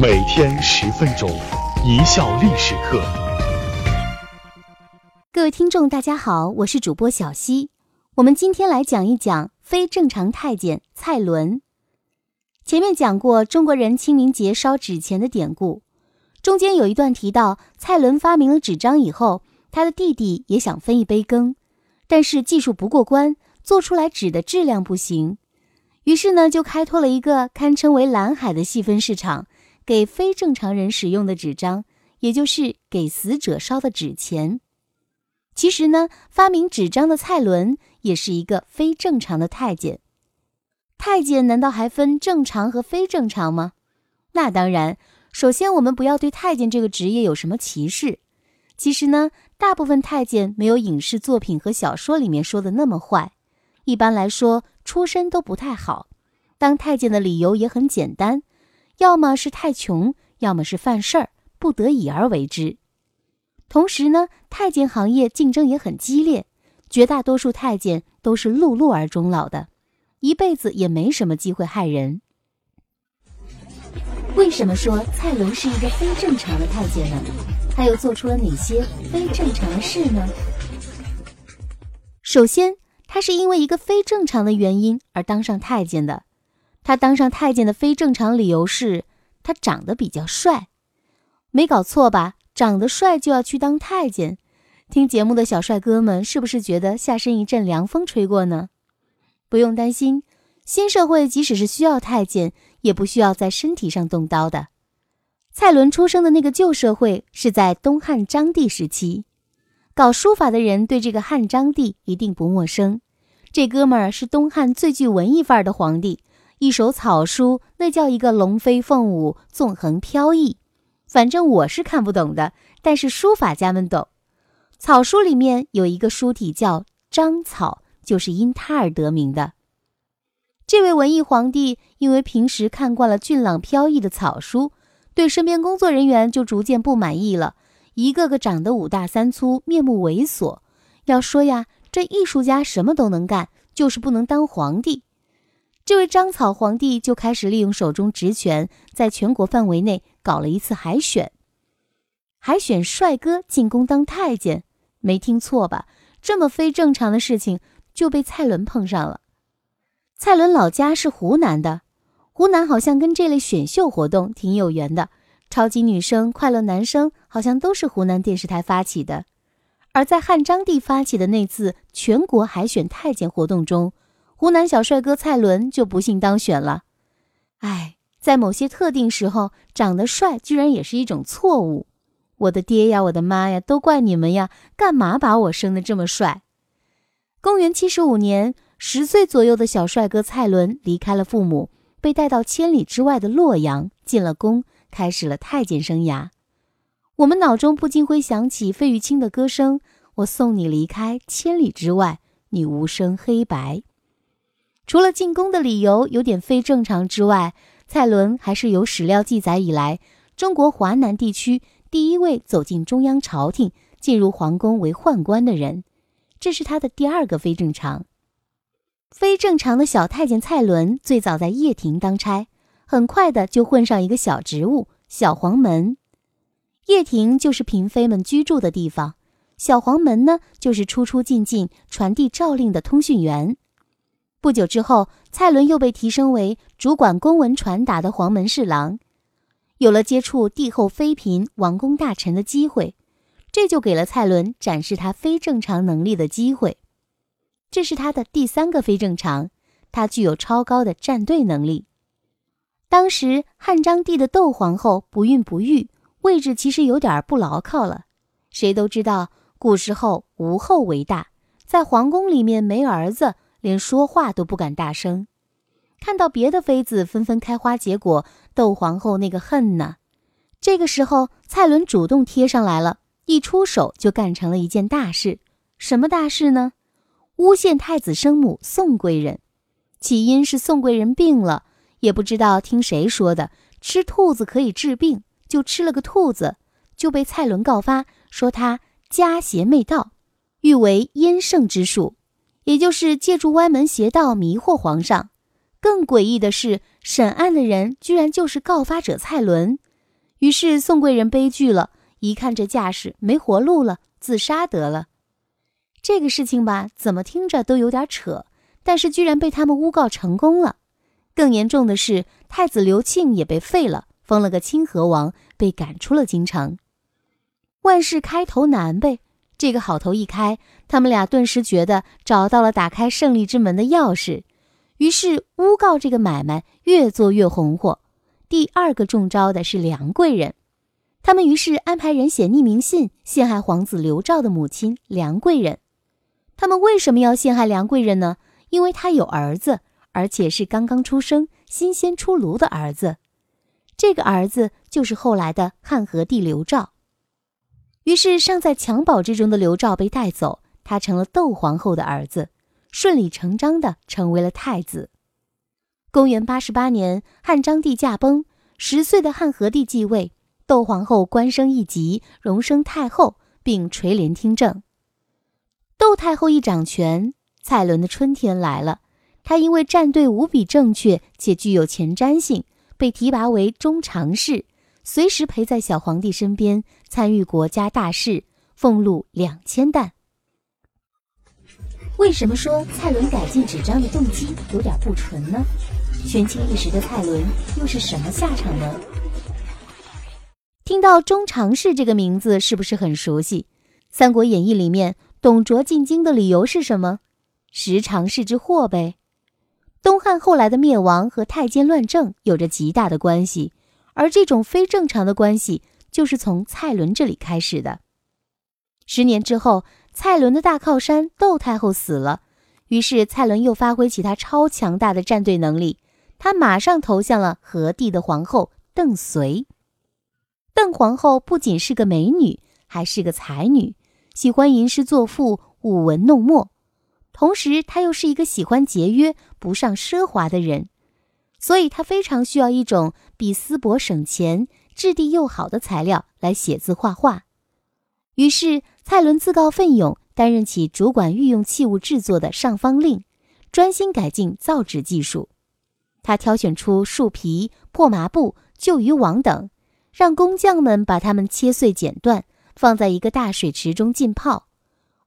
每天十分钟，一笑历史课。各位听众，大家好，我是主播小溪。我们今天来讲一讲非正常太监蔡伦。前面讲过中国人清明节烧纸钱的典故，中间有一段提到蔡伦发明了纸张以后，他的弟弟也想分一杯羹，但是技术不过关，做出来纸的质量不行。于是呢，就开拓了一个堪称为蓝海的细分市场，给非正常人使用的纸张，也就是给死者烧的纸钱。其实呢，发明纸张的蔡伦也是一个非正常的太监。太监难道还分正常和非正常吗？那当然。首先，我们不要对太监这个职业有什么歧视。其实呢，大部分太监没有影视作品和小说里面说的那么坏。一般来说，出身都不太好。当太监的理由也很简单，要么是太穷，要么是犯事儿，不得已而为之。同时呢，太监行业竞争也很激烈，绝大多数太监都是碌碌而终老的，一辈子也没什么机会害人。为什么说蔡伦是一个非正常的太监呢？他又做出了哪些非正常的事呢？首先。他是因为一个非正常的原因而当上太监的。他当上太监的非正常理由是他长得比较帅。没搞错吧？长得帅就要去当太监？听节目的小帅哥们是不是觉得下身一阵凉风吹过呢？不用担心，新社会即使是需要太监，也不需要在身体上动刀的。蔡伦出生的那个旧社会是在东汉章帝时期。搞书法的人对这个汉章帝一定不陌生，这哥们儿是东汉最具文艺范儿的皇帝，一手草书那叫一个龙飞凤舞、纵横飘逸。反正我是看不懂的，但是书法家们懂。草书里面有一个书体叫章草，就是因他而得名的。这位文艺皇帝因为平时看惯了俊朗飘逸的草书，对身边工作人员就逐渐不满意了。一个个长得五大三粗，面目猥琐。要说呀，这艺术家什么都能干，就是不能当皇帝。这位章草皇帝就开始利用手中职权，在全国范围内搞了一次海选，海选帅哥进宫当太监。没听错吧？这么非正常的事情就被蔡伦碰上了。蔡伦老家是湖南的，湖南好像跟这类选秀活动挺有缘的。超级女声、快乐男声好像都是湖南电视台发起的，而在汉章帝发起的那次全国海选太监活动中，湖南小帅哥蔡伦就不幸当选了。哎，在某些特定时候，长得帅居然也是一种错误。我的爹呀，我的妈呀，都怪你们呀！干嘛把我生的这么帅？公元七十五年，十岁左右的小帅哥蔡伦离开了父母，被带到千里之外的洛阳，进了宫。开始了太监生涯，我们脑中不禁会想起费玉清的歌声：“我送你离开千里之外，你无声黑白。”除了进宫的理由有点非正常之外，蔡伦还是有史料记载以来中国华南地区第一位走进中央朝廷、进入皇宫为宦官的人。这是他的第二个非正常。非正常的小太监蔡伦最早在掖庭当差。很快的就混上一个小职务，小黄门。掖庭就是嫔妃们居住的地方，小黄门呢就是出出进进、传递诏令的通讯员。不久之后，蔡伦又被提升为主管公文传达的黄门侍郎，有了接触帝后妃嫔、王公大臣的机会，这就给了蔡伦展示他非正常能力的机会。这是他的第三个非正常，他具有超高的站队能力。当时汉章帝的窦皇后不孕不育，位置其实有点不牢靠了。谁都知道，古时候无后为大，在皇宫里面没儿子，连说话都不敢大声。看到别的妃子纷纷开花结果，窦皇后那个恨呐！这个时候，蔡伦主动贴上来了，一出手就干成了一件大事。什么大事呢？诬陷太子生母宋贵人。起因是宋贵人病了。也不知道听谁说的，吃兔子可以治病，就吃了个兔子，就被蔡伦告发，说他家邪媚道，誉为燕圣之术，也就是借助歪门邪道迷惑皇上。更诡异的是，审案的人居然就是告发者蔡伦，于是宋贵人悲剧了，一看这架势没活路了，自杀得了。这个事情吧，怎么听着都有点扯，但是居然被他们诬告成功了。更严重的是，太子刘庆也被废了，封了个清河王，被赶出了京城。万事开头难呗，这个好头一开，他们俩顿时觉得找到了打开胜利之门的钥匙，于是诬告这个买卖越做越红火。第二个中招的是梁贵人，他们于是安排人写匿名信陷害皇子刘肇的母亲梁贵人。他们为什么要陷害梁贵人呢？因为他有儿子，而且是刚刚出生、新鲜出炉的儿子。这个儿子就是后来的汉和帝刘肇。于是尚在襁褓之中的刘肇被带走，他成了窦皇后的儿子，顺理成章的成为了太子。公元八十八年，汉章帝驾崩，十岁的汉和帝继位，窦皇后官升一级，荣升太后，并垂帘听政。窦太后一掌权，蔡伦的春天来了。她因为站队无比正确且具有前瞻性，被提拔为中常侍，随时陪在小皇帝身边，参与国家大事，俸禄两千担。为什么说蔡伦改进纸张的动机有点不纯呢？权倾一时的蔡伦又是什么下场呢？听到中常侍这个名字，是不是很熟悉？《三国演义》里面。董卓进京的理由是什么？十常侍之祸呗。东汉后来的灭亡和太监乱政有着极大的关系，而这种非正常的关系就是从蔡伦这里开始的。十年之后，蔡伦的大靠山窦太后死了，于是蔡伦又发挥起他超强大的战队能力，他马上投向了何帝的皇后邓绥。邓皇后不仅是个美女，还是个才女。喜欢吟诗作赋、舞文弄墨，同时她又是一个喜欢节约、不上奢华的人，所以她非常需要一种比丝帛省钱、质地又好的材料来写字画画。于是蔡伦自告奋勇担任起主管御用器物制作的上方令，专心改进造纸技术。他挑选出树皮、破麻布、旧渔网等，让工匠们把它们切碎剪断。放在一个大水池中浸泡，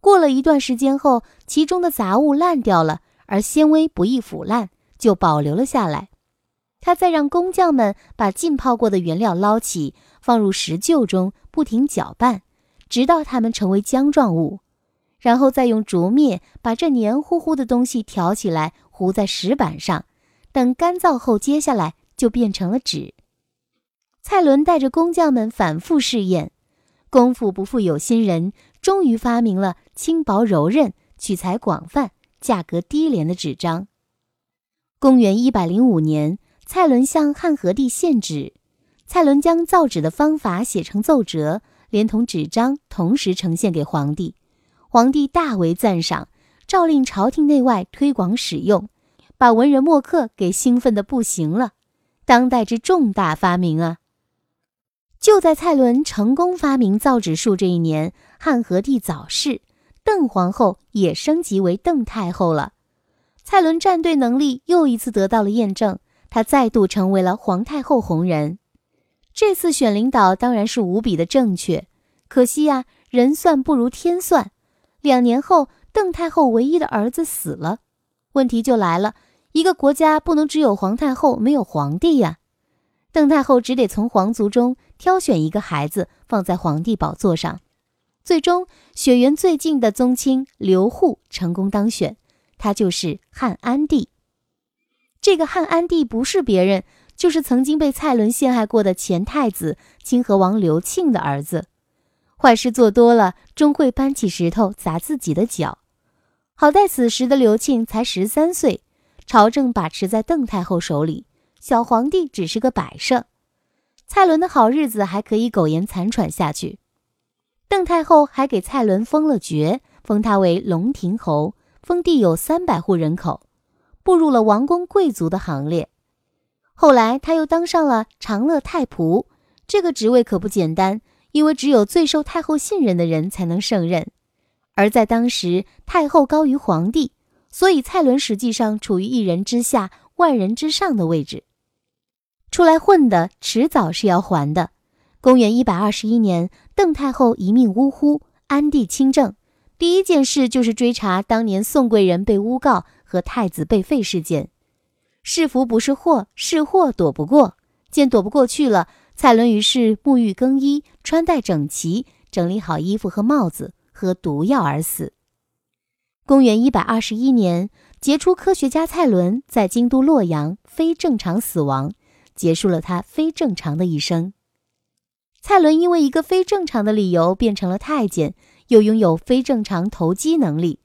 过了一段时间后，其中的杂物烂掉了，而纤维不易腐烂，就保留了下来。他再让工匠们把浸泡过的原料捞起，放入石臼中，不停搅拌，直到它们成为浆状物，然后再用竹篾把这黏糊糊的东西挑起来，糊在石板上，等干燥后揭下来，就变成了纸。蔡伦带着工匠们反复试验。功夫不负有心人，终于发明了轻薄柔韧、取材广泛、价格低廉的纸张。公元一百零五年，蔡伦向汉和帝献纸。蔡伦将造纸的方法写成奏折，连同纸张同时呈现给皇帝。皇帝大为赞赏，诏令朝廷内外推广使用，把文人墨客给兴奋的不行了。当代之重大发明啊！就在蔡伦成功发明造纸术这一年，汉和帝早逝，邓皇后也升级为邓太后了。蔡伦站队能力又一次得到了验证，她再度成为了皇太后红人。这次选领导当然是无比的正确，可惜呀，人算不如天算。两年后，邓太后唯一的儿子死了，问题就来了：一个国家不能只有皇太后没有皇帝呀。邓太后只得从皇族中挑选一个孩子放在皇帝宝座上，最终血缘最近的宗亲刘祜成功当选，他就是汉安帝。这个汉安帝不是别人，就是曾经被蔡伦陷害过的前太子清河王刘庆的儿子。坏事做多了，终会搬起石头砸自己的脚。好在此时的刘庆才十三岁，朝政把持在邓太后手里。小皇帝只是个摆设，蔡伦的好日子还可以苟延残喘下去。邓太后还给蔡伦封了爵，封他为龙亭侯，封地有三百户人口，步入了王公贵族的行列。后来他又当上了长乐太仆，这个职位可不简单，因为只有最受太后信任的人才能胜任。而在当时，太后高于皇帝，所以蔡伦实际上处于一人之下、万人之上的位置。出来混的，迟早是要还的。公元一百二十一年，邓太后一命呜呼，安帝亲政。第一件事就是追查当年宋贵人被诬告和太子被废事件。是福不是祸，是祸躲不过。见躲不过去了，蔡伦于是沐浴更衣，穿戴整齐，整理好衣服和帽子，喝毒药而死。公元一百二十一年，杰出科学家蔡伦在京都洛阳非正常死亡，结束了他非正常的一生。蔡伦因为一个非正常的理由变成了太监，又拥有非正常投机能力。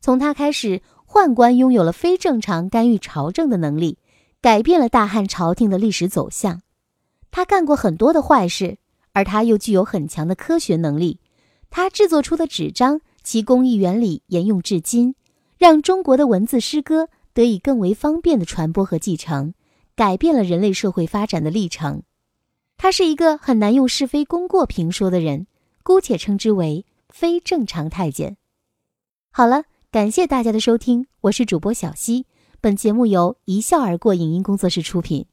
从他开始，宦官拥有了非正常干预朝政的能力，改变了大汉朝廷的历史走向。他干过很多的坏事，而他又具有很强的科学能力。他制作出的纸张，其工艺原理沿用至今，让中国的文字诗歌得以更为方便的传播和继承，改变了人类社会发展的历程。他是一个很难用是非功过评说的人，姑且称之为非正常太监。好了，感谢大家的收听，我是主播小溪。本节目由一笑而过影音工作室出品。